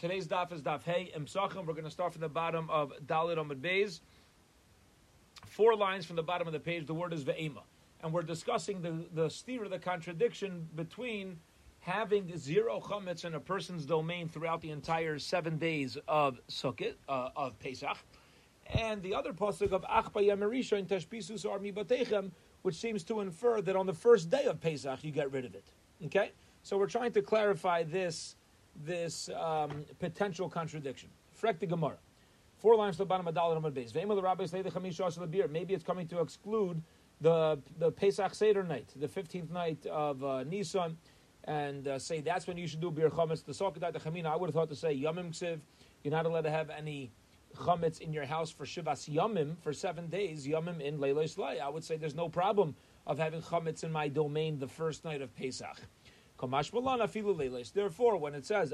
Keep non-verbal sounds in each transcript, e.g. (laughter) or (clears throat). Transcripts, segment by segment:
Today's daf is daf Hey Pesachim. We're going to start from the bottom of Dalit Amud Beis. Four lines from the bottom of the page. The word is ve'ema, and we're discussing the the steer, the contradiction between having zero chametz in a person's domain throughout the entire seven days of Sukkot uh, of Pesach, and the other pasuk of Achba Yamerisha in Tashbisus Armi Batechem, which seems to infer that on the first day of Pesach you get rid of it. Okay, so we're trying to clarify this this um, potential contradiction. Frek the Gemara. Four lines to the bottom of Dalit Amud Beis. Ve'ema the rabbis lay the chamisha beer. Maybe it's coming to exclude the the Pesach Seder night, the fifteenth night of uh, Nisan, and uh, say that's when you should do beer chametz. The sokadat the chamina. I would have thought to say yamim ksiv. You're not allowed to have any chametz in your house for shivas yamim for seven days. Yamim in leilois I would say there's no problem of having chametz in my domain the first night of Pesach. Therefore, when it says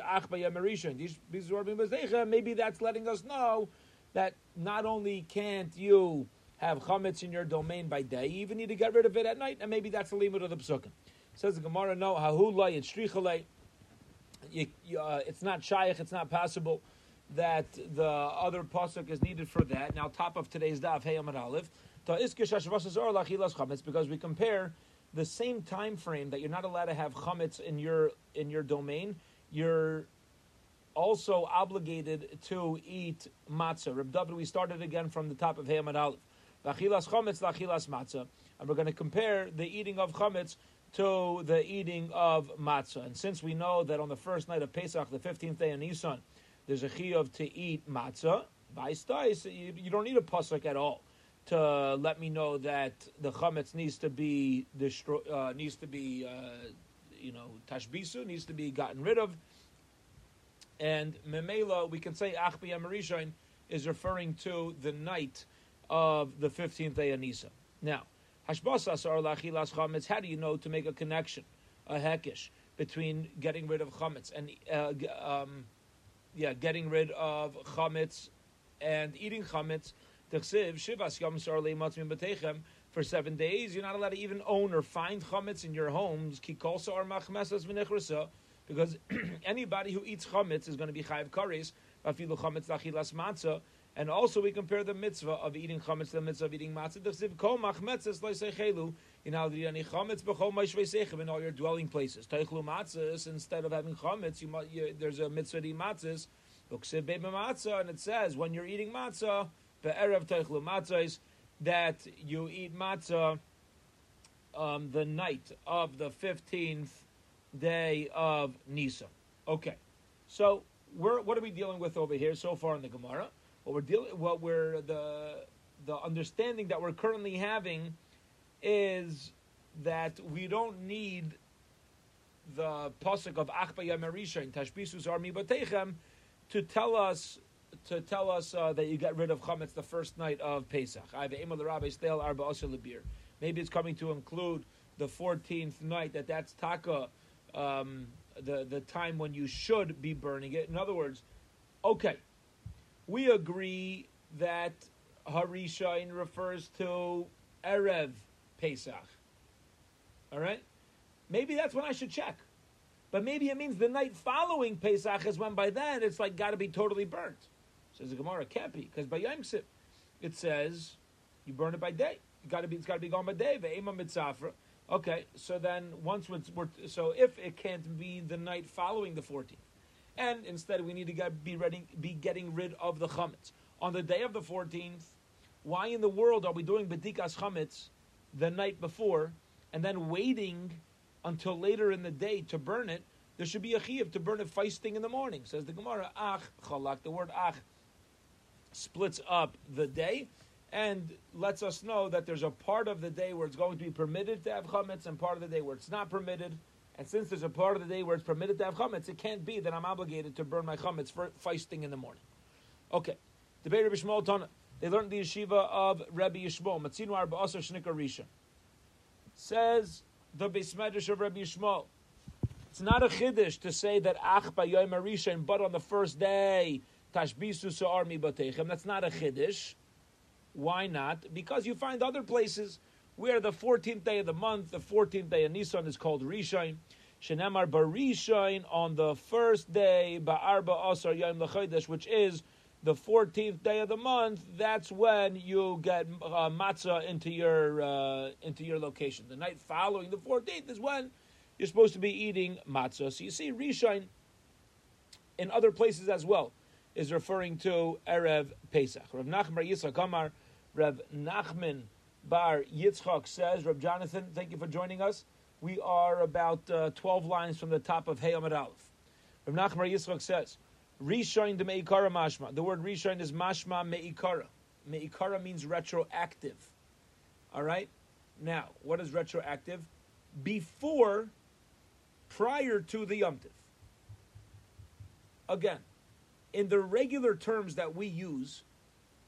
maybe that's letting us know that not only can't you have chametz in your domain by day, you even need to get rid of it at night, and maybe that's the limit of the psukim. Says the Gemara, no, hahulay, it's shtrichalay. Uh, it's not shaykh, it's not possible that the other pasuk is needed for that. Now, top of today's daf, hey Amar Aleph, because we compare the same time frame that you're not allowed to have chametz in your in your domain, you're also obligated to eat matzah. Reb David, we started again from the top of Hayamad Aleph. Lachilas chametz, lachilas matzah. And we're going to compare the eating of chametz to the eating of matzah. And since we know that on the first night of Pesach, the 15th day of Nisan, there's a chiyuv to eat matzah, by you, you don't need a pasuk at all to let me know that the chametz needs to be destroyed, uh, needs to be, uh, you know, tashbisu needs to be gotten rid of. And memela, we can say achbi amarishain is referring to the night of the fifteenth day of Nisa. Now, hashbasas or lachilas chametz. How do you know to make a connection, a hekish between getting rid of chametz and, uh, um, yeah, getting rid of chametz and eating chametz? For seven days, you're not allowed to even own or find chametz in your homes. Because (clears throat) anybody who eats chametz is going to be chayiv kares. And also, we compare the mitzvah of eating chametz to the mitzvah of eating matzah. in all your dwelling places. Instead of having chametz, you, you, there's a mitzvah to eat matzahs. And it says when you're eating matzah be'erev teichlu matzahs, that you eat matzah um, the night of the 15th day of Nisan. Okay, so we're, what are we dealing with over here so far in the Gemara? What we're dealing, what we're the the understanding that we're currently having is that we don't need the pasuk of Achba Yamerisha in Tashbisus Armi Batechem to tell us to tell us uh, that you get rid of chametz the first night of Pesach. Maybe it's coming to include the 14th night, that that's taka, um, the, the time when you should be burning it. In other words, okay, we agree that Harishain refers to Erev Pesach. All right? Maybe that's when I should check. But maybe it means the night following Pesach is when by then it's like got to be totally burnt. Says the Gemara, can't be because by Yom Kippur it says you burn it by day. It got to be. It's got to be gone by day. Okay, so then once we're, so if it can't be the night following the 14th, and instead we need to get, be ready, be getting rid of the chametz on the day of the 14th. Why in the world are we doing bedikas chametz the night before and then waiting until later in the day to burn it? There should be a chiyuv to burn it feisting in the morning. Says the Gemara, ach chalak. The word ach splits up the day and lets us know that there's a part of the day where it's going to be permitted to have chametz and part of the day where it's not permitted. And since there's a part of the day where it's permitted to have chametz, it can't be that I'm obligated to burn my chametz for feisting in the morning. Okay. Debate Rabbi Shmuel Tana. They learned the yeshiva of Rabbi Yishmael. Matzinu Arba Aser Shnika Risha. Says the Beismedrash of Rabbi Yishmael. It's not a chiddush to say that ach by Yom but on the first day Tashbisu. That's not a chiddush. Why not? Because you find other places where the 14th day of the month, the 14th day of Nisan is called Rishon, Shenemar Barishain on the first day, Ba'arba Asar Yom Lechodesh, which is the 14th day of the month, that's when you get uh, matzah into your uh, into your location. The night following the 14th is when you're supposed to be eating matzah. So you see, Rishon in other places as well is referring to Erev Pesach. Rav Nachman Bar Yitzchak Amar, Rav Nachman Bar Yitzchak says, Rav Jonathan, thank you for joining us. We are about uh, 12 lines from the top of Hey Amad Aleph. Rav Nachman Bar Yitzchak says, Rishon de Meikara Mashma. The word Rishon is Mashma Meikara. Meikara means retroactive. All right? Now, what is retroactive? Before, prior to the Yom. Again, in the regular terms that we use,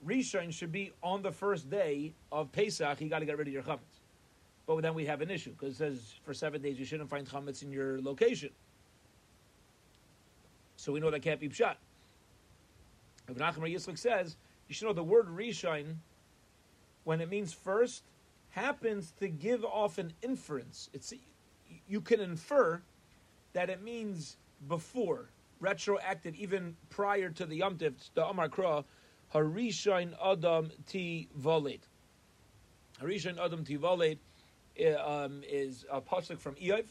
Rishon should be on the first day of Pesach. You got to get rid of your chametz. But then we have an issue because it says for seven days you shouldn't find chametz in your location. So we know that can't be pshat. Ibn Achim Yitzchak says you should know the word Rishon, when it means first, happens to give off an inference. It's you can infer that it means before retroactive, even prior to the Yom Tiv, the Amar Kra, Harishain Adam Ti Voled. Harishain Adam Ti eh, um, is a pasuk from Eiv,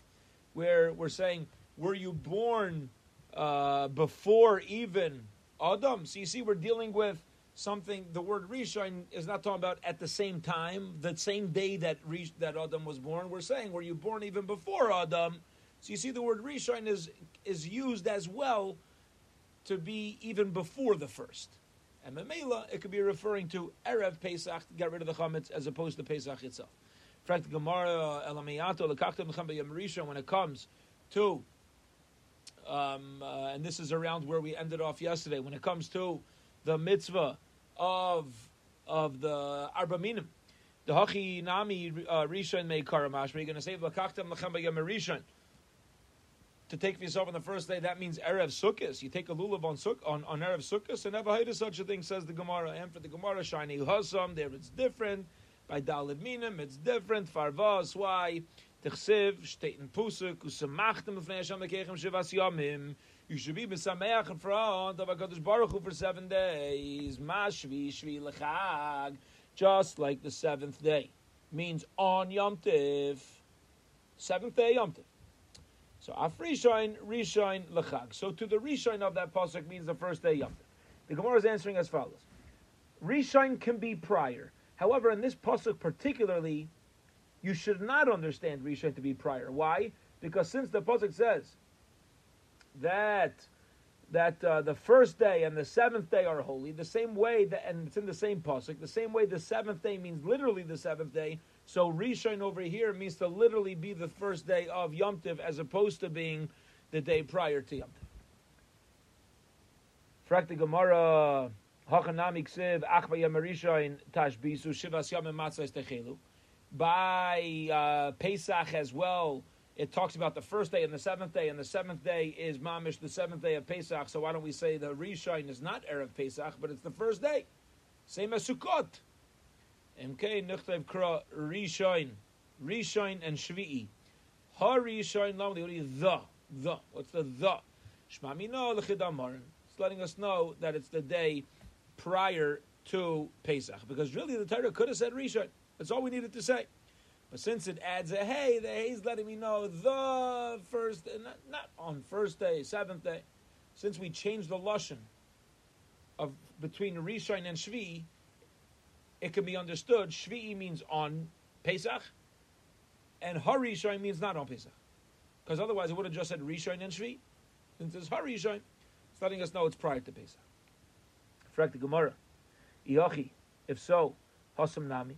where we're saying, were you born uh, before even Adam? So you see, we're dealing with something. The word Rishon is not talking about at the same time, the same day that that Adam was born. We're saying, were you born even before Adam? So you see, the word Rishon is is used as well to be even before the first. And Mamela, it could be referring to Erev Pesach, get rid of the chametz, as opposed to Pesach itself. In fact, Gemara Elamiyato Rishon when it comes to, um, uh, and this is around where we ended off yesterday, when it comes to the mitzvah of of the Arba Minim, the Hachi Nami uh, Rishon Mei you're going to say Lakachtem Lechem Rishon to take for yourself on the first day, that means Erev Sukkot. You take a lulav on, Suk- on, on Erev Sukkot, and never heard of such a thing, says the Gemara. And for the Gemara, Shiny Hasam, there it's different. By Dalid Minim, it's different. Farvas, why? Tichsiv, Shteten Pusuk, Usamachtem, Lefnei Hashem, Shivas. You should be Besameach in front of HaKadosh Baruch Hu for seven days. Mashvi, Shvi, Lechag. Just like the seventh day. Means on Yom Tiv. Seventh day Yom Tiv. So Afrishain, Rishain, Lechag. So to the Rishain of that pasuk means the first day Yom The Gemara is answering as follows: Rishain can be prior. However, in this pasuk particularly, you should not understand Rishain to be prior. Why? Because since the pasuk says that that uh, the first day and the seventh day are holy, the same way that, and it's in the same pasuk, the same way the seventh day means literally the seventh day. So Rishon over here means to literally be the first day of Yom Tiv as opposed to being the day prior to Yom Tiv. Frak Gemara, Hachanami Ksiv, Achva Yamarishain Tashbisu, Shivas Matzah Techelu. By uh, Pesach as well, it talks about the first day and the seventh day, and the seventh day is Mamish, the seventh day of Pesach. So why don't we say the Rishon is not Erev Pesach, but it's the first day? Same as Sukkot. MK Nuchtev Kra Rishon, Rishon and Shvi'i. Ha Rishon Lamli, the, the. What's the the? Shmamino Lechidamarin. It's letting us know that it's the day prior to Pesach. Because really the Torah could have said Rishon. That's all we needed to say. But since it adds a hey, the hey is letting me know the first, not, not on first day, seventh day. Since we changed the lashon of between Rishon and Shvi, it can be understood Shvi'i means on Pesach, and Harishon means not on Pesach. Because otherwise it would have just said Rishon and Shvi. Since it's Harishon, it's letting us know it's prior to Pesach. Frak the Gemara. Iyochi, if so, Hasam Nami.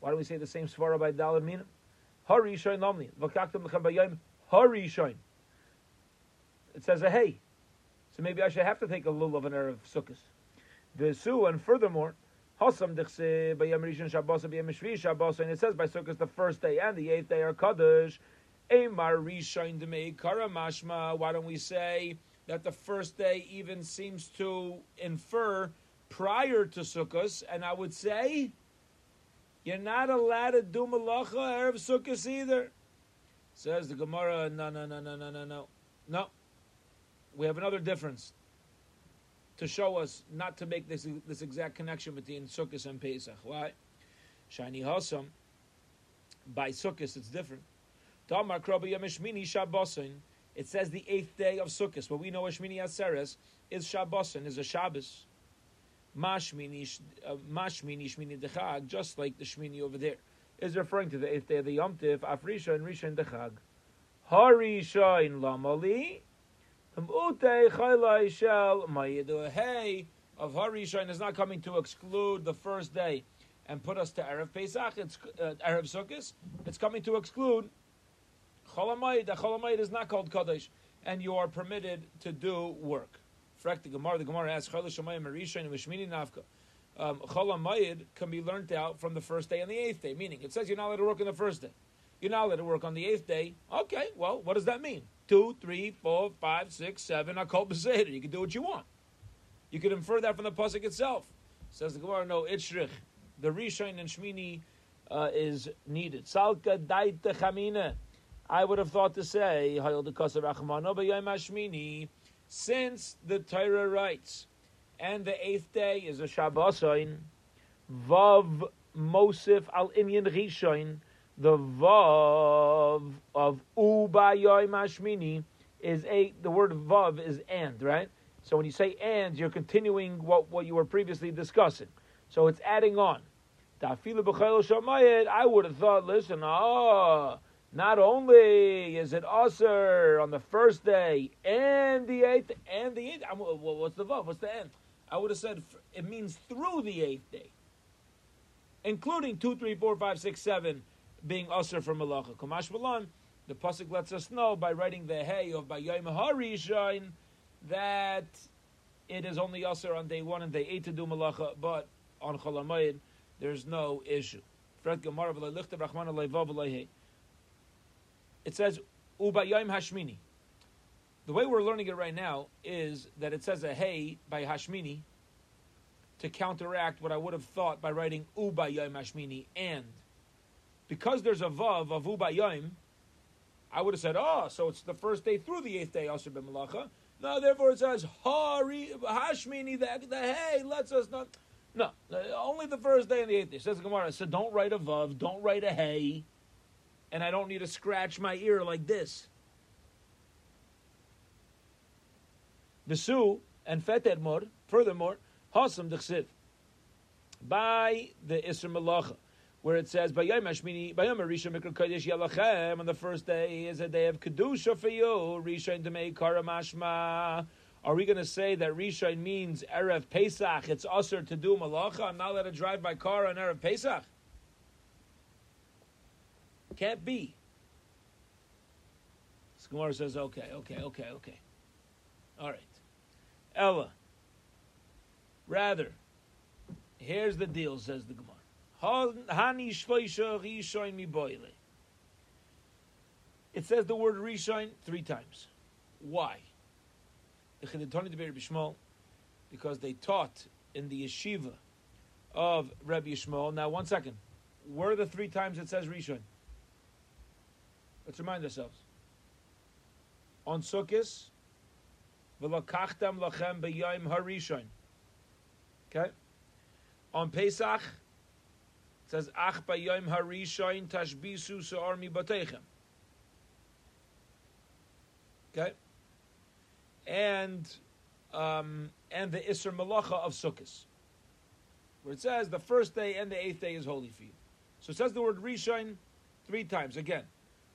Why do we say the same svara by Dalad Minim? Harishon Namni. Vakaktam Lechem Bayayim. Harishon. It says a hey. So maybe I should have to take a little of an air of sukkahs. Vesu, and furthermore, Hasam dichse by Yom Rishon Shabbos Yom Shvi Shabbos, and it says by Sukkot the first day and the eighth day are Kaddish. Emar Rishon Demei Kara. Why don't we say that the first day even seems to infer prior to Sukkot? And I would say you're not allowed to do malacha erev Sukkot either. Says the Gemara, no, no, no, no, no, no, no. No. We have another difference to show us not to make this this exact connection between Sukkot and Pesach. Why? Shani Hasam. By Sukkot, it's different. It says the eighth day of Sukkot. What we know as Shmini Aseres is Shabbosin, is a Shabbos. Mashmini, uh, Mashmini Shmini Dechag, just like the Shmini over there, is referring to the eighth day of the Yom Tif, Afrisha and Risha and Dechag. Harisha in Lamali, Of Harisha is not coming to exclude the first day and put us to Erev Pesach, it's uh, Erev Sukkot. It's coming to exclude Cholamayid. Cholamayid is not called Kaddish, and you are permitted to do work. Frek the Gemara. The Gemara asks and Mishmini Nafka. Um, Cholamayid can be learned out from the first day and the eighth day. Meaning, it says you're not allowed to work on the first day. You're not allowed to work on the eighth day. Okay, well, what does that mean? Two, three, four, five, six, seven. Akol b'seder. You can do what you want. You can infer that from the pasuk itself. Says the Gemara, no, Itzrich. The Rishon and Shmini uh, is needed. Salka daita chamina. I would have thought to say, since the Torah writes, and the eighth day is a Shabbosin, Vav Mosif al Inyan Rishon, the Vav of Ubayoy Mashmini is a, the word Vav is and, right? So when you say and, you're continuing what, what you were previously discussing. So it's adding on. I would have thought, listen, oh, not only is it usher on the first day and the eighth and the eighth. Well, what's the vav? What's the end? I would have said it means through the eighth day, including two, three, four, five, six, seven being usher from malacha. Kumash Malan, the pasuk lets us know by writing the hey of Bayayim Harishain that it is only usher on day one and day eight to do malacha, but on Cholamayid there's no issue. It says Ubayayim Hashmini. The way we're learning it right now is that it says a hey by Hashmini to counteract what I would have thought by writing Ubayayim Hashmini and because there's a vav of Ubayayim, I would have said, oh, so it's the first day through the eighth day Asr ben Malacha. No, therefore it says Hari Hashmini the, the hey lets us not. No, only the first day and the eighth day. Says Gemara. So don't write a vav, don't write a hey and I don't need to scratch my ear like this. Besu and Fet Mor, furthermore, Hasam Dechsiv. By the Isra Malacha, where it says, Bayam Hashmini, Bayam Arisha Mikra Kodesh on the first day is a day of Kedusha for you, to make Karamashma. Are we going to say that Rishon means Erev Pesach? It's usher to do malacha. I'm not allowed to drive by car on Erev Pesach. Can't be. Gemara says, okay, okay, okay, okay. All right. Ella. Rather, here's the deal, says the Gemara. It says the word Rishon three times. Why? Because they taught in the yeshiva of Rabbi Yishmael. Now, one second. Where are the three times it says Rishon? Let's remind ourselves. On v'lakachtam lachem. Okay? On Pesach, it says, ach b'yayim harishon tashbisu se'ar mi batechem. Okay? And, um, and the Isser Malacha of Sukkot, where it says the first day and the eighth day is holy for you. So it says the word Rishon three times. Again,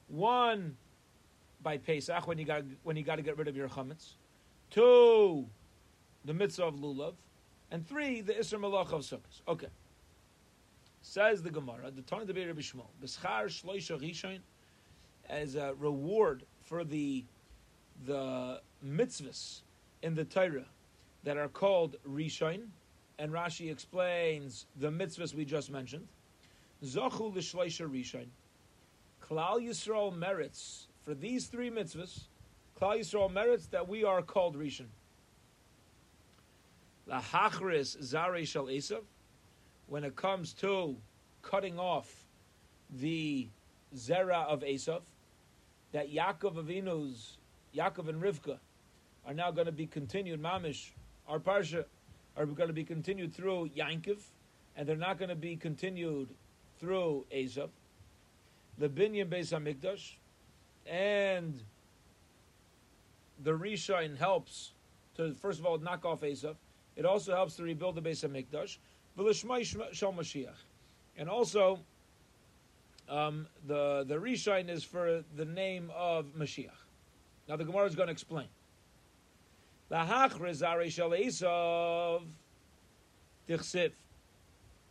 one, by Pesach when you got when you got to get rid of your chametz. Two, the mitzvah of lulav, and three, the isra malach of sukkahs. Okay. Says the Gemara, the Tana Debei Rabbi Shmuel, b'schar shloisha rishon, as a reward for the the mitzvahs in the Torah that are called rishon, and Rashi explains the mitzvahs we just mentioned. Zachu l'shloisha rishon Klal Yisrael merits for these three mitzvahs. Klal Yisrael merits that we are called Rishon. Lahachris Zare Shal Esav. When it comes to cutting off the zera of Esav, that Yaakov Avinu's, Yaakov and Rivka, are now going to be continued, Mamish, our Parsha, are going to be continued through Yankov, and they're not going to be continued through Esav. The Binyan Beis Hamikdash, and the Rishon helps to first of all knock off Esav. It also helps to rebuild the Beis Hamikdash. And also um, the the Rishon is for the name of Mashiach. Now the Gemara is going to explain.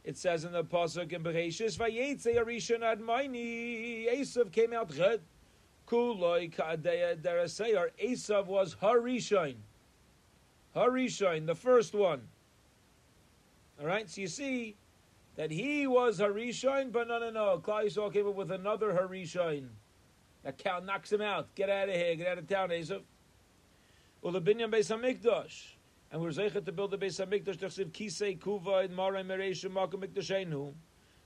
It says in the pasuk in Bereshis, "Vayetze Arishon Admaini." Esav came out red. Kuloi Ka'adeya Deraseyar. Esav was Harishain. Harishain, the first one. All right, so you see that he was Harishain, but no, no, no. Klal Yisrael came up with another Harishain. That cow knocks him out. Get out of here. Get out of town, Esav. Well, the binyan Beis Hamikdash, and we're zeichet to build the Beis Hamikdash. Tachsiv kisei kuvayd maray mereishim makom mikdashenu,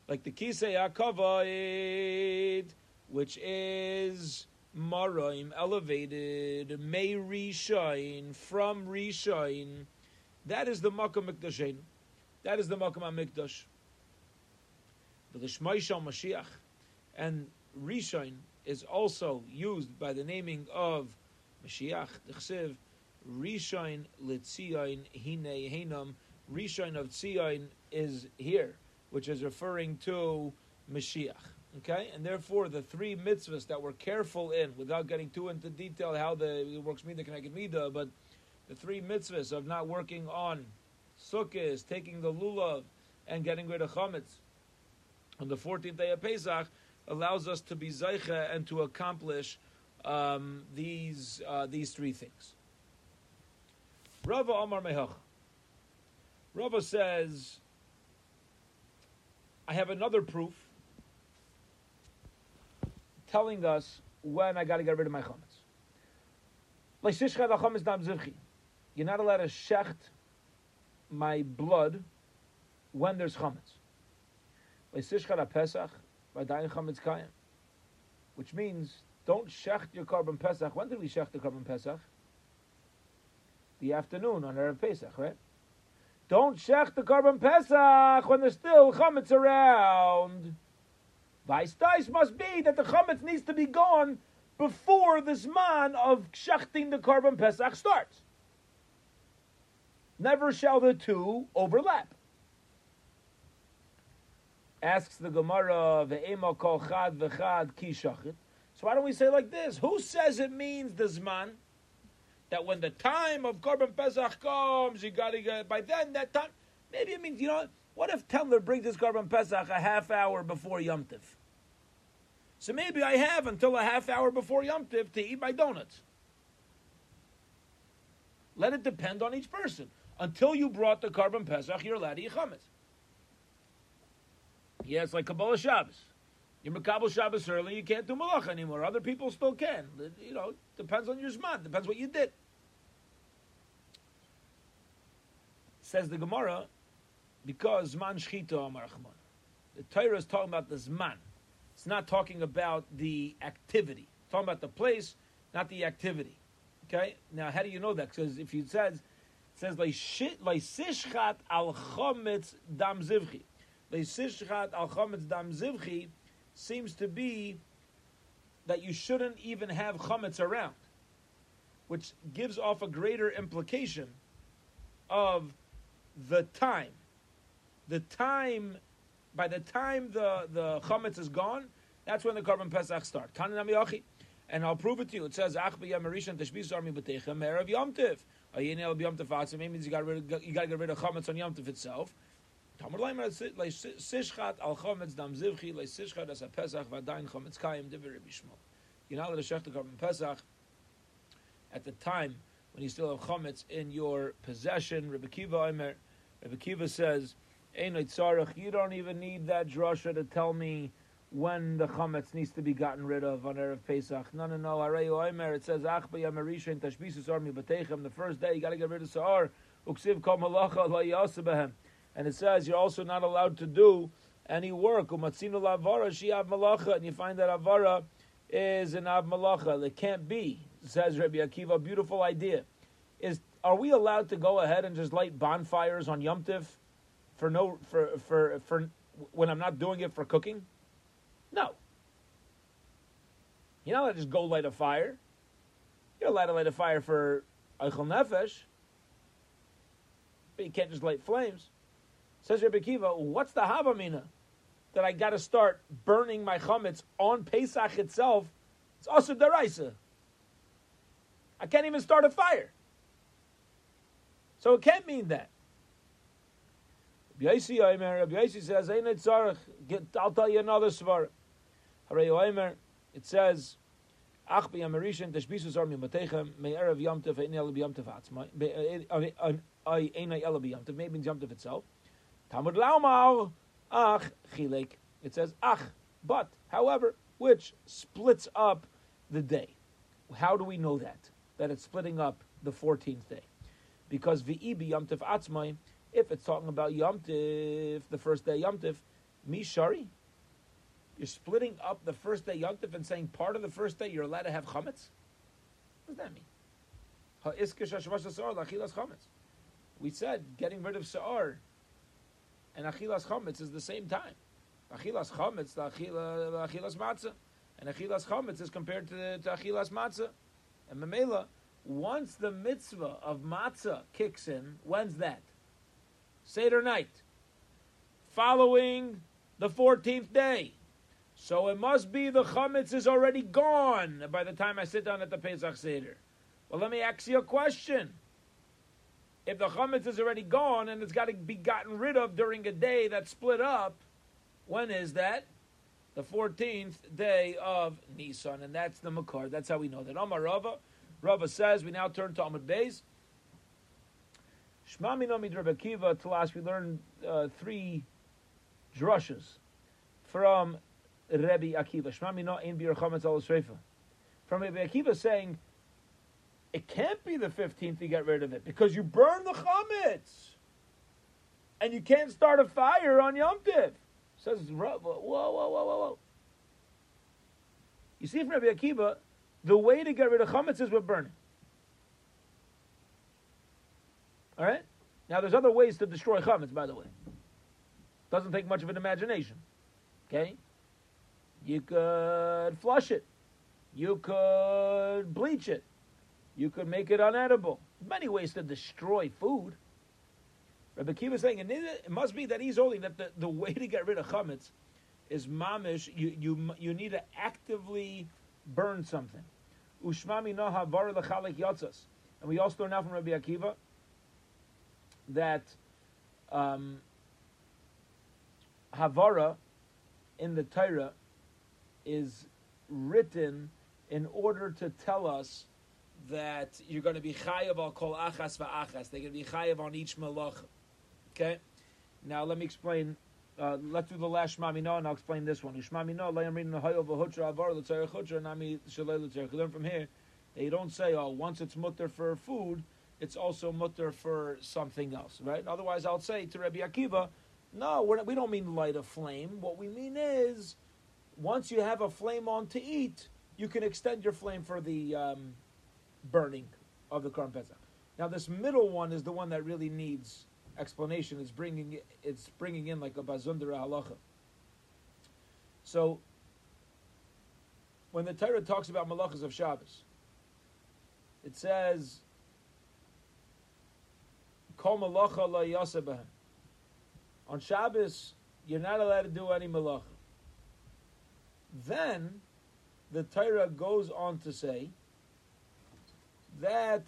like the kisei hakavayd, which is Maraim, elevated, may Rishain, from Rishain. That is the Makkah Mikdashin. That is the Makkah Mikdash. The Lishmaishal Mashiach. And Rishain is also used by the naming of Mashiach, the Chsiv, Rishain Litzion Hine Hinam. Rishain of Tzion is here, which is referring to Mashiach. Okay, and therefore the three mitzvahs that we're careful in, without getting too into detail how the it works mida connected mida, but the three mitzvahs of not working on sukkahs, taking the lulav, and getting rid of chametz on the 14th day of Pesach allows us to be zeicha and to accomplish um, these uh, these three things. Rava Omar Mehach. Rava says, I have another proof telling us when I got to get rid of my chametz. You're not allowed to shecht my blood when there's chametz. Which means don't shecht your korban pesach. When did we shecht the korban pesach? The afternoon on Erev Pesach, right? Don't shecht the korban pesach when there's still chametz around. Vaistais must be that the chametz needs to be gone before this man of shechting the korban pesach starts. Never shall the two overlap. Asks the Gemara, "Ve'ema kol chad v'chad ki shachit." So why don't we say like this? Who says it means the zman? That when the time of korban pesach comes, you got to get by then. That time, maybe it means you know what if Temler brings his Korban Pesach a half hour before Yom Tiv? So maybe I have until a half hour before Yom Tiv to eat my donuts. Let it depend on each person. Until you brought the korban Pesach, you're allowed to eat chametz. Yeah, like Kabbalah Shabbos. You're Makabal Shabbos early, you can't do malach anymore. Other people still can. You know, depends on your zman. Depends what you did. Says the Gemara, because Zman Shchita Amar The Torah is talking about the Zman. It's not talking about the activity. It's talking about the place, not the activity. Okay? Now, how do you know that? Because if you says, it says, Leisishchat al chometz dam zivchi. Leisishchat al chometz dam zivchi seems to be that you shouldn't even have chometz around, which gives off a greater implication of the time the time, by the time the, the chametz is gone, that's when the korban pesach starts. And I'll prove it to you. It says, Ach b'yam tashbis armi b'techem erev yom you got you got to get rid of chametz on yom tiv itself. You're not allowed to shech the korban pesach at the time when you still have chametz in your possession. Rebbe Kiva Rebbe Kiva says you don't even need that drasha to tell me when the chametz needs to be gotten rid of on Erev Pesach. No, no, no. Oimer, it says, Ach b'yamarisha tashbisus armi b'teichem. The first day, you got to get rid of Sa'ar. Uksiv kol malacha la And it says, you're also not allowed to do any work. Umatzinu lavara shiav malacha. And you find that avara is an av malacha. It can't be, says Rabbi Akiva. Beautiful idea. Is are we allowed to go ahead and just light bonfires on Yom Tiv for no for for for when I'm not doing it for cooking? No. You're not to just go light a fire. You're allowed to light a fire for Eichel Nefesh, but you can't just light flames. Says Rabbi Akiva, what's the Havamina? That I got to start burning my chametz on Pesach itself. It's also deraisa. I can't even start a fire. So it can't mean that. Rabbi Yossi says, I'll tell you another It says, Ach bi amarishan tashbisu zar matechem me erev yom tov ein el yom tov atzma ay uh, ein el yom maybe yom itself. Tamud laumar ach chilek. It says ach but however which splits up the day. How do we know that? That it's splitting up the 14th day. Because vi bi yom tov atzma if it's talking about yom tov the first day yom tov mi shari you're splitting up the first day Yom and saying part of the first day you're allowed to have chametz. What does that mean? We said getting rid of sa'ar and achilas chametz is the same time. Achilas chametz, achilas matzah, and achilas chametz is compared to, to achilas matzah. And memela, once the mitzvah of matzah kicks in, when's that? Seder night, following the fourteenth day. So it must be the chametz is already gone by the time I sit down at the Pesach Seder. Well, let me ask you a question. If the chametz is already gone and it's got to be gotten rid of during a day that's split up, when is that? The 14th day of Nisan, and that's the Makar. That's how we know that. Amar Rava. Rava says, we now turn to Amud Beis. Shma Minomid Rebbe Kiva, Talash, we learned uh, three drushes from Rebbe Akiva. Shma mina ein bir chametz al From Rebbe Akiva saying, it can't be the 15th to get rid of it because you burn the chametz. And you can't start a fire on Yom Tiv. Says, whoa, whoa, whoa, whoa, whoa, whoa. You see from Rebbe Akiva, the way to get rid of chametz is with burning. All right? Now, there's other ways to destroy chametz, by the way. Doesn't take much of an imagination. Okay? You could flush it. You could bleach it. You could make it unedible. Many ways to destroy food. Rabbi Kiva is saying and it must be that he's holding that the, the way to get rid of chametz is mamish. You, you, you need to actively burn something. Ushmami noha lechalik yatzas. And we also learn now from Rabbi Akiva that um, Havara in the Torah is written in order to tell us that you're going to be chayav al kol achas va'achas. They're going to be chayav on each malach. Okay? Now let me explain. Uh, let's do the last Shmami No, and I'll explain this one. Shmami No, I'm reading the Hayo v'hutra avar l'tzarech hutra nami shalei. Learn from here. They don't say, oh, once it's mutter for food, it's also mutter for something else, right? Otherwise, I'll say to Rabbi Akiva, no, we don't mean light a flame. What we mean is once you have a flame on to eat, you can extend your flame for the um, burning of the Korban Pesach. Now, this middle one is the one that really needs explanation. It's bringing it's bringing in like a bazundara halacha. So, when the Torah talks about malachas of Shabbos, it says, "Kol malacha la On Shabbos, you're not allowed to do any malacha. Then the Torah goes on to say that.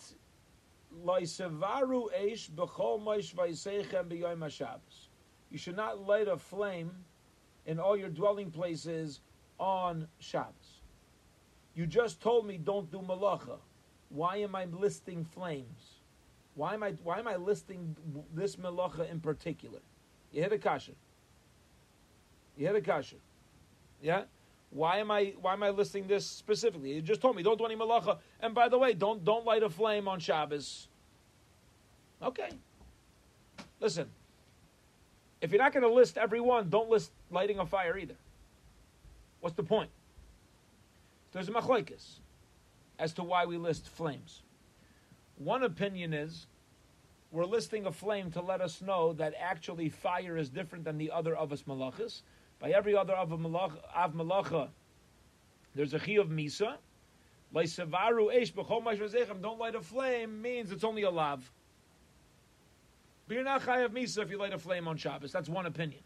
You should not light a flame in all your dwelling places on Shabbos. You just told me don't do malacha. Why am I listing flames? Why am I why am I listing this malacha in particular? You hear the kasha. You hear the kasha. Yeah? Why am I why am I listing this specifically? You just told me don't do any malacha. And by the way, don't don't light a flame on Shabbos. Okay. Listen. If you're not going to list every one, don't list lighting a fire either. What's the point? There's a machlokes as to why we list flames. One opinion is we're listing a flame to let us know that actually fire is different than the other of us malachas. By every other av malacha, av malacha, there's a chi of misa. Don't light a flame means it's only a lav. But you're not misa if you light a flame on Shabbos. That's one opinion.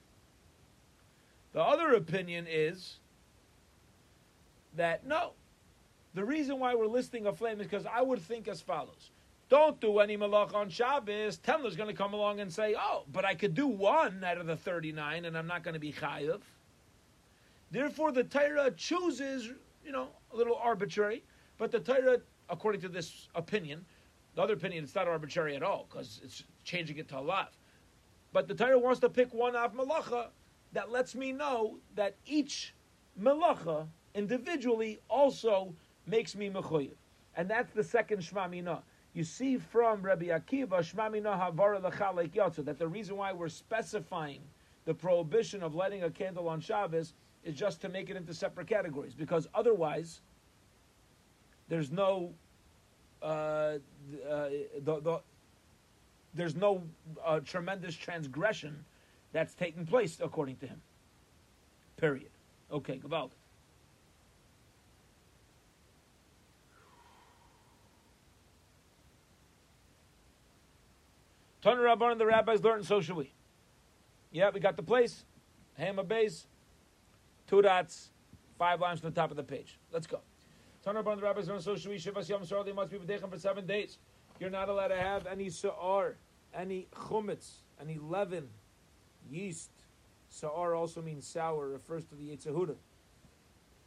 The other opinion is that no, the reason why we're listing a flame is because I would think as follows. Don't do any malach on Shabbos. Tendler's going to come along and say, oh, but I could do one out of the 39 and I'm not going to be chayav. Therefore, the Torah chooses, you know, a little arbitrary, but the Torah, according to this opinion, the other opinion, it's not arbitrary at all because it's changing it to a lav. But the Torah wants to pick one av malacha that lets me know that each malacha individually also makes me mechuyev. And that's the second Shma You see from Rabbi Akiva, that the reason why we're specifying the prohibition of lighting a candle on Shabbos is just to make it into separate categories, because otherwise, there's no uh, uh, the, the, there's no uh, tremendous transgression that's taking place according to him. Period. Okay, Gavald. Tana Rabban and the rabbis learned, so should we. Yeah, we got the place. Hammer base, two dots, five lines from the top of the page. Let's go. Tana Rabban and the rabbis learned, so should we. Shivas Yom Sar, they must be B'dechem for seven days. You're not allowed to have any sa'ar, any chumetz, any leaven, yeast. Sa'ar also means sour, refers to the Yetzahuda.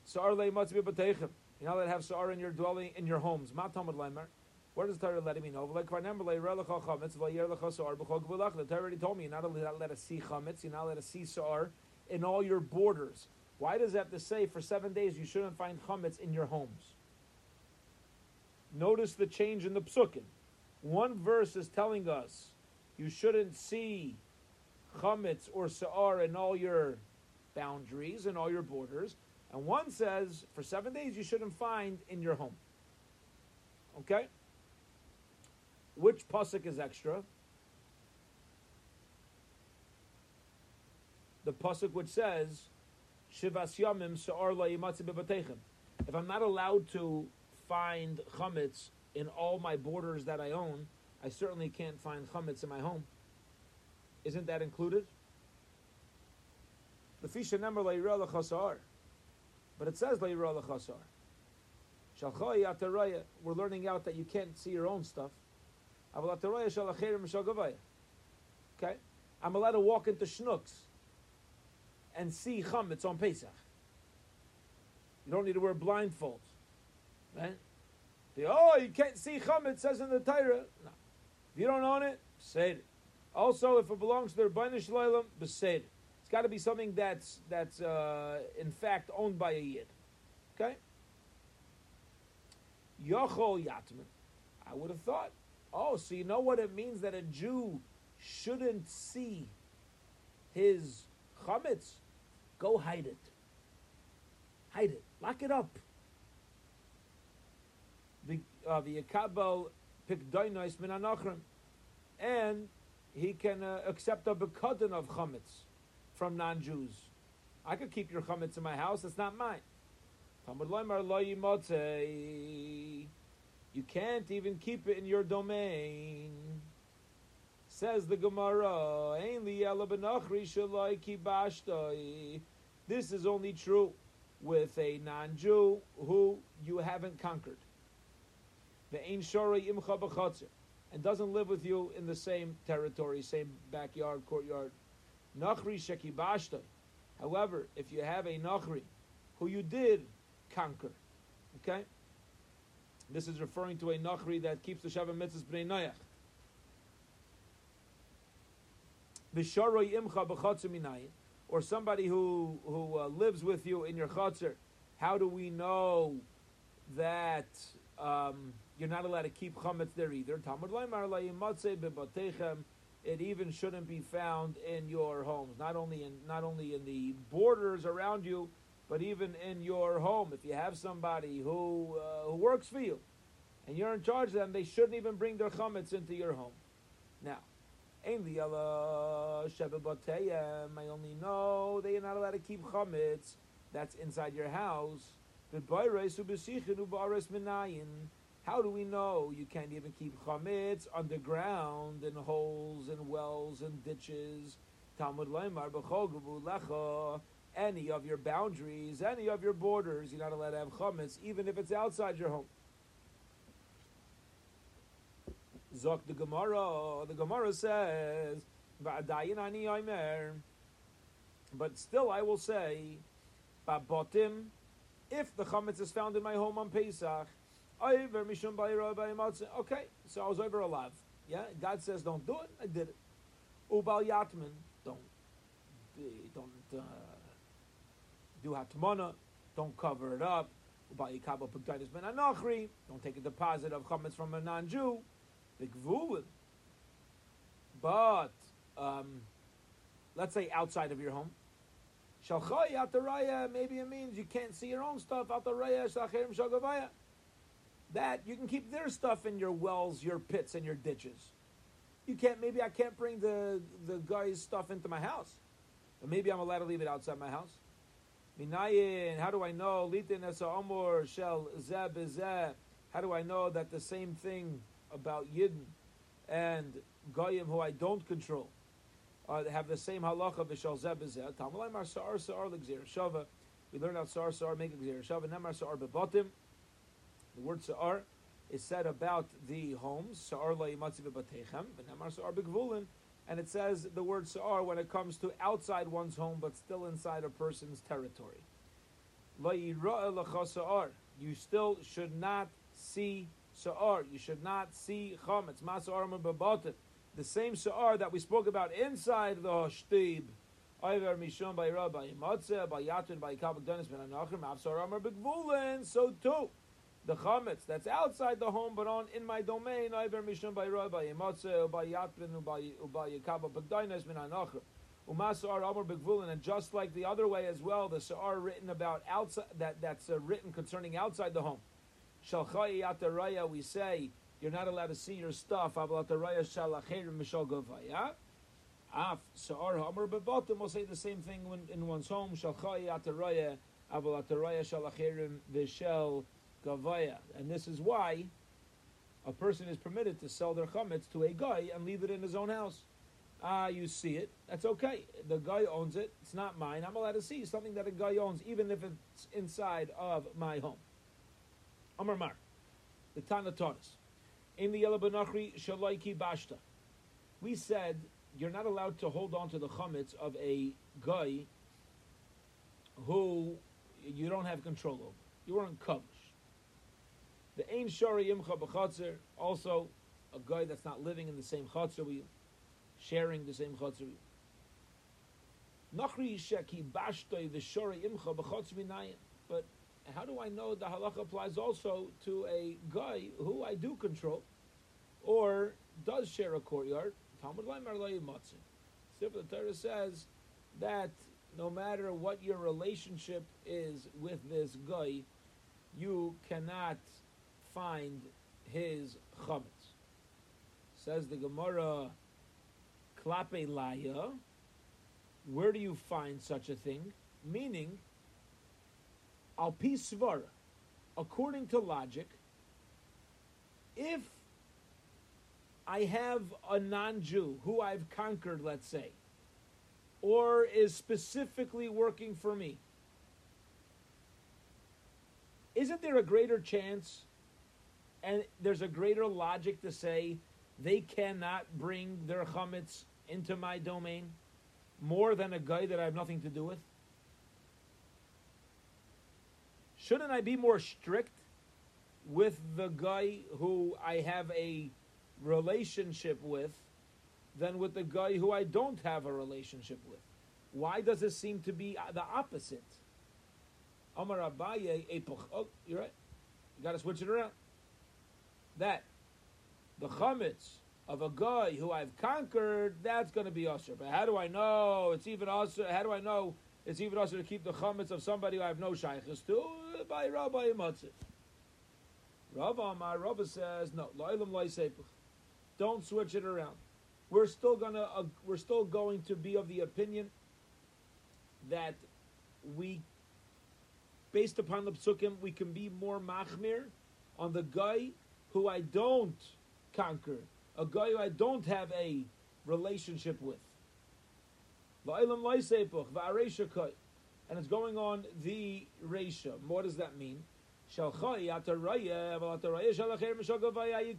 Sa'ar le must be B'dechem. You're not allowed to have sa'ar in your dwelling, in your homes. Matamad Leimer. Where does the Torah let me know? The Torah already told me you're not allowed to see chametz, you're not allowed to see sar in all your borders. Why does it have to say for seven days you shouldn't find chametz in your homes? Notice the change in the psukim. One verse is telling us you shouldn't see chametz or sa'ar in all your boundaries and all your borders, and one says for seven days you shouldn't find in your home. Okay. Which pasuk is extra? The pasuk which says, "Shivas yamim se'ar bebatechem." If I'm not allowed to find chametz in all my borders that I own, I certainly can't find chametz in my home. Isn't that included? The fisha number le'ira lechasar, but it says le'ira lechasar. We're learning out that you can't see your own stuff. Okay? I'm allowed to walk into Schnucks and see chametz on Pesach. You don't need to wear blindfolds. Right? The, oh, you can't see chametz, says in the Torah. No. If you don't own it, say it. Also, if it belongs to the Rebbeinu Shalom, besed. It's got to be something that's that's uh, in fact owned by a yid. Okay. Yochol Yatman. I would have thought Oh, so you know what it means that a Jew shouldn't see his chametz? Go hide it. Hide it. Lock it up. The uh, and he can uh, accept a bekadin of chametz from non-Jews. I could keep your chametz in my house. It's not mine. Talmud loymar lo you can't even keep it in your domain. Says the Gemara, This is only true with a non-Jew who you haven't conquered. The and doesn't live with you in the same territory, same backyard, courtyard. Nachri Shekibashtai. However, if you have a Nachri who you did conquer, okay? This is referring to a Nachri that keeps the Shabbat Mitzvahs Bnei Noach. Bisharoi imcha b'chotzer or somebody who who uh, lives with you in your chotzer. How do we know that um, you're not allowed to keep chametz there either? Talmud It even shouldn't be found in your homes, not only in not only in the borders around you, but even in your home, if you have somebody who uh, who works for you, and you're in charge of them, they shouldn't even bring their chametz into your home. Now, sheva I only know that you're not allowed to keep chametz. That's inside your house. How do we know you can't even keep chametz underground in holes and wells and ditches? Talmud leimar lecha. Any of your boundaries, any of your borders, you're not allowed to have chametz, even if it's outside your home. Zok the Gemara. The Gemara says, But still, I will say, if the chametz is found in my home on Pesach, okay, so I was over a lav. Yeah, God says don't do it. I did it. Ubal yatman, don't, don't uh, do hatmana, don't cover it up. Don't take a deposit of chametz from a non-Jew. But um, let's say outside of your home. Maybe it means you can't see your own stuff. That you can keep their stuff in your wells, your pits, and your ditches. You can't. Maybe I can't bring the the guy's stuff into my house, but maybe I'm allowed to leave it outside my house. Minayin, how do I know? Litin omor How do I know that the same thing about Yidden and Goyim who I don't control uh, have the same halacha b'shal zeh shava. We learn out sa'ar sa'ar make gzir shava. Nemar bebatim. The word sa'ar is said about the homes. Sa'ar la bebatechem. Nemar sa'ar begvulin. And it says the word sa'ar when it comes to outside one's home but still inside a person's territory. You still should not see sa'ar. You should not see chametz. Masa'ar babatim. The same sa'ar that we spoke about inside the shtib. Ayver mishon by Rabbi by Yatin, by. So too, the chametz that's outside the home but on in my domain. Ayver mishon by Matzeh, by Yatin, by by Kabak Denis ben Anachim. Umasar Amar Begvulin, and just like the other way as well, the sa'ar written about outside that that's uh, written concerning outside the home. Shalchai ataraya, we say you're not allowed to see your stuff. Avalatariya shalacherim mishal govaya. Af sa'ar hamar bevatim will say the same thing when, in one's home. Shalchai ataraya avalatariya shalacherim vishel gavaya. And this is why a person is permitted to sell their chametz to a guy and leave it in his own house. Ah, you see it. That's okay. The guy owns it. It's not mine. I'm allowed to see something that a guy owns, even if it's inside of my home. Amar Mar, the Tana taught us. In the Yelabanachri Shalaiki Bashta. We said you're not allowed to hold on to the chametz of a guy who you don't have control over. You weren't kavish. The Ein Shari Imcha B'chatzer, also a guy that's not living in the same chatzar with you, sharing the same you. Nachri Sheki Bashtoi the Shari Imcha B'chatzer But how do I know the halacha applies also to a guy who I do control or does share a courtyard? Talmud the Torah says that no matter what your relationship is with this guy, you cannot find his chametz. Says the Gemara, klape laya. Where do you find such a thing? Meaning, al svara, according to logic, if I have a non-Jew who I've conquered, let's say, or is specifically working for me, isn't there a greater chance and there's a greater logic to say they cannot bring their chametz into my domain more than a guy that I have nothing to do with? Shouldn't I be more strict with the guy who I have a relationship with than with the guy who I don't have a relationship with? Why does it seem to be the opposite? Amar Abaye. Oh, you're right. You got to switch it around. That the chametz of a guy who I've conquered, that's going to be usher. But how do I know it's even usher? How do I know it's even also to keep the chametz of somebody who I have no shaykhs to by Rabbi Matzah. Rav Amar, Rabbi says, no, lo'ilam lo'isepach. Don't switch it around. We're still gonna, uh, we're still going to be of the opinion that we, based upon the psukim, we can be more machmir on the guy who I don't conquer, a guy who I don't have a relationship with. And it's going on the Resha. What does that mean? You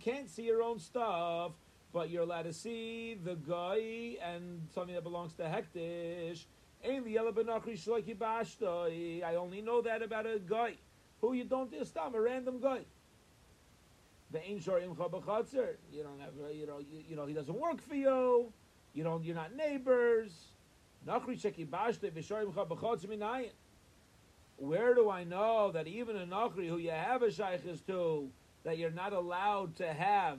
can't see your own stuff, but you're allowed to see the guy and something that belongs to hekdesh. I only know that about a guy who you don't stop, a random guy. The You don't have, you know, you, you know, he doesn't work for you. You don't, you're not neighbors. Where do I know that even a Nachri who you have a shaykh is to, that you're not allowed to have,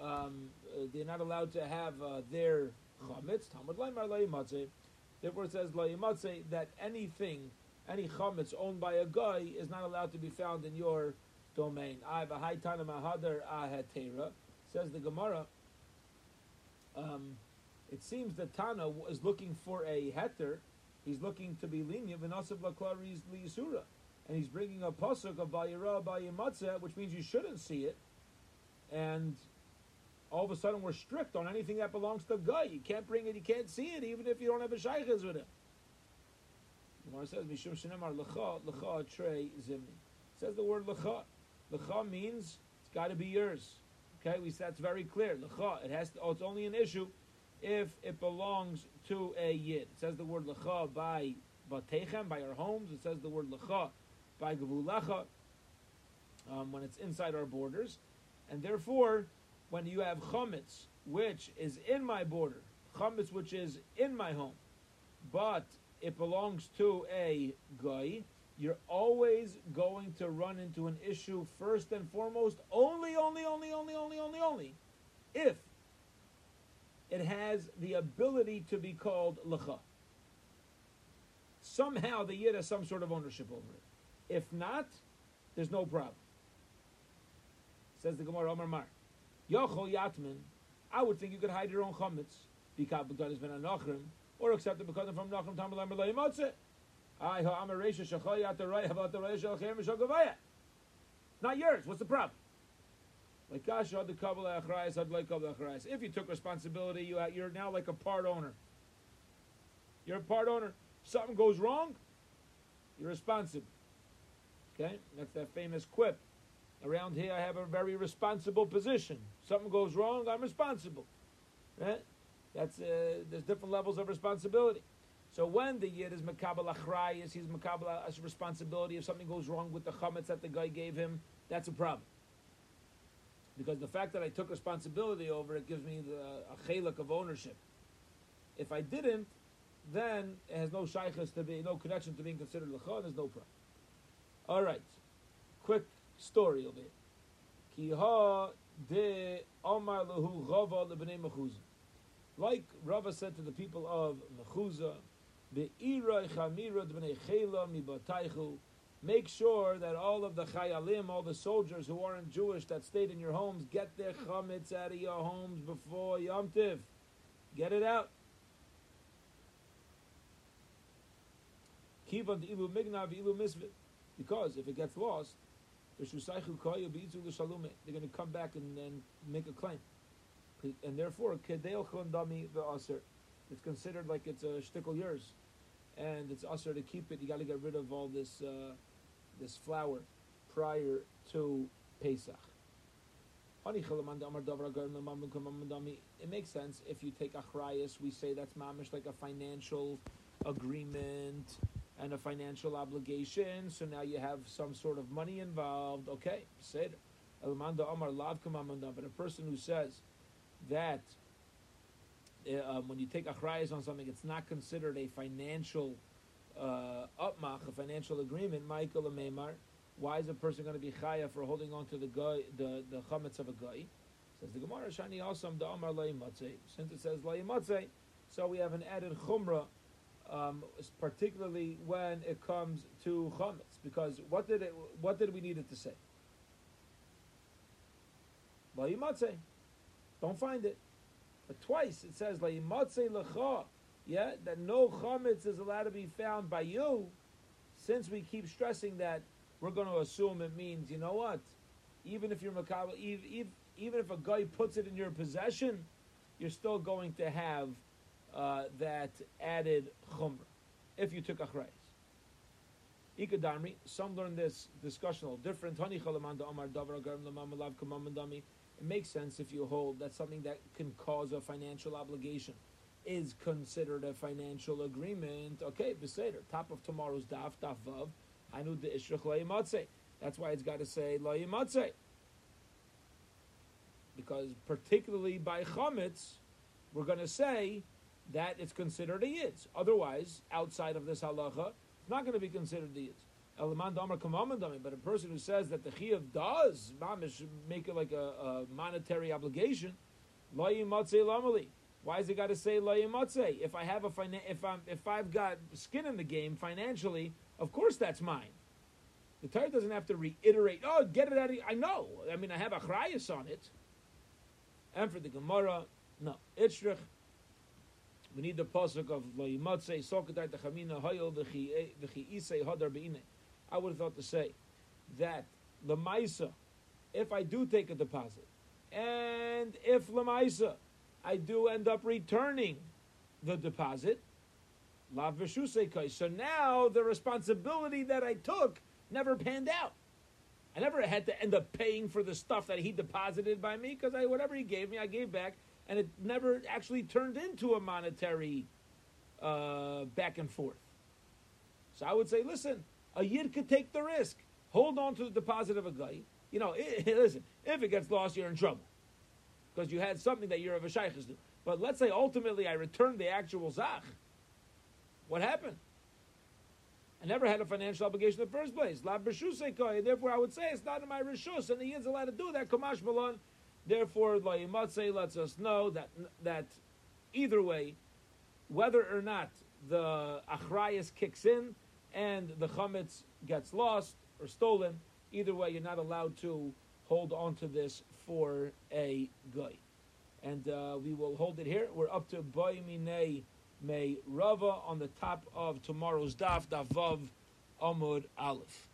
um, uh, they're not allowed to have uh, their chametz? Talmud Layimatze. Therefore it says Layimatze that anything, any chametz owned by a guy is not allowed to be found in your domain. I have a high tana mahadar ahetera. Says the Gemara. Um, it seems that Tana is looking for a heter. He's looking to be lenient. And he's bringing a pasuk of bayira bayimatzeh, which means you shouldn't see it. And all of a sudden, we're strict on anything that belongs to guy. You can't bring it. You can't see it, even if you don't have a shaykhs with it. Gemara says mishum shenemar lecha lecha trey zimni. Says the word lecha. Lecha means it's got to be yours. Okay, we that's very clear. Lecha. It has. To, oh, it's only an issue if it belongs to a yid. It says the word lecha by batechem, by our homes. It says the word lecha by gavulecha um, when it's inside our borders. And therefore, when you have chametz, which is in my border, chametz which is in my home, but it belongs to a guy, you're always going to run into an issue first and foremost, only, only, only, only, only, only, only, if it has the ability to be called lecha. Somehow the yid has some sort of ownership over it. If not, there's no problem. Says the Gemara Omar Mar. Yochol Yatman, I would think you could hide your own chametz, has been a nachrim, or accept it because from nachrim b'lo yimotze. I ha amaresha shachol yat the right about the right shalchem shagavaya. Not yours. What's the problem? Like gosh, the kabbalah achrayas, I'd like kabbalah achrayas. If you took responsibility, you you're now like a part owner. You're a part owner. Something goes wrong, you're responsible. Okay, that's that famous quip. Around here, I have a very responsible position. Something goes wrong, I'm responsible. Right? That's uh, there's different levels of responsibility. So when the yid is makabel achrayas, he's makabel as responsibility. If something goes wrong with the chametz that the guy gave him, that's a problem because the fact that I took responsibility over it gives me the, a chalik of ownership. If I didn't, then it has no shaykhs to be, no connection to being considered lecha, there's no problem. All right, quick story of it. Ki ha de omar lehu lebnei mechuzah. Like Rava said to the people of Mechuzah, Make sure that all of the chayalim, all the soldiers who aren't Jewish that stayed in your homes, get their chametz out of your homes before Yom Tiv. Get it out. Because if it gets lost, they're going to come back and, and make a claim. And therefore, it's considered like it's a shtickle yours. And it's usher to keep it. You got to get rid of all this. Uh, this flour prior to Pesach. It makes sense if you take achrayas, we say that's mamish like a financial agreement and a financial obligation. So now you have some sort of money involved. Okay, said But a person who says that uh, when you take achrayas on something, it's not considered a financial uh, upmach, a financial agreement, Michael and Meimar, why is a person going to be chaya for holding on to the guy, the the chametz of a guy? Says the Gemara, Shani Asam the Amar Since it says Matzei, so we have an added chumrah um, particularly when it comes to chametz. Because what did it, what did we need it to say? Layimatze. Don't find it. But twice it says Layimatze lecha. Yeah, that no chametz is allowed to be found by you. Since we keep stressing that, we're going to assume it means, you know what? Even if you're makabel, even, even if a guy puts it in your possession, you're still going to have uh, that added chumrah if you took achrayis. Ikadamri, some learn this discussion a little different. It makes sense if you hold that something that can cause a financial obligation is considered a financial agreement. Okay, Beseder, top of tomorrow's daf, daf vav, knew the ishrach That's why it's got to say lo Because particularly by chametz, we're going to say that it's considered a yitz. Otherwise, outside of this halacha, it's not going to be considered a yitz. But a person who says that the chiyuv does mamish make it like a, a monetary obligation. Why is it got to say lo If I have a finan- if I'm if I've got skin in the game financially, of course that's mine. The Torah doesn't have to reiterate. Oh, get it out of. I know. I mean, I have a chrayas on it. And for the Gemara, no. Itzrich, we need the pasuk of sokatai techamina hayol eh, v'chi isei hadar. I would have thought to say that the maisa, if I do take a deposit, and if lemaisa, I do end up returning the deposit, So now the responsibility that I took never panned out. I never had to end up paying for the stuff that he deposited by me because I whatever he gave me, I gave back, and it never actually turned into a monetary uh, back and forth. So I would say, listen, a yid could take the risk, hold on to the deposit of a guy. You know, it, (laughs) listen, if it gets lost, you're in trouble because you had something that you're of a shaykhs do. But let's say ultimately I returned the actual zach. What happened? I never had a financial obligation in the first place. La Therefore, I would say it's not in my rishus, and the yid's allowed to do that. Kamash malon. Therefore, La lets us know that that either way, whether or not the achrayas kicks in and the chametz gets lost or stolen, either way, you're not allowed to hold on to this for a guy. And uh, we will hold it here. We're up to Boy Minei May Rava on the top of tomorrow's daf, daf Vav Amud Aleph.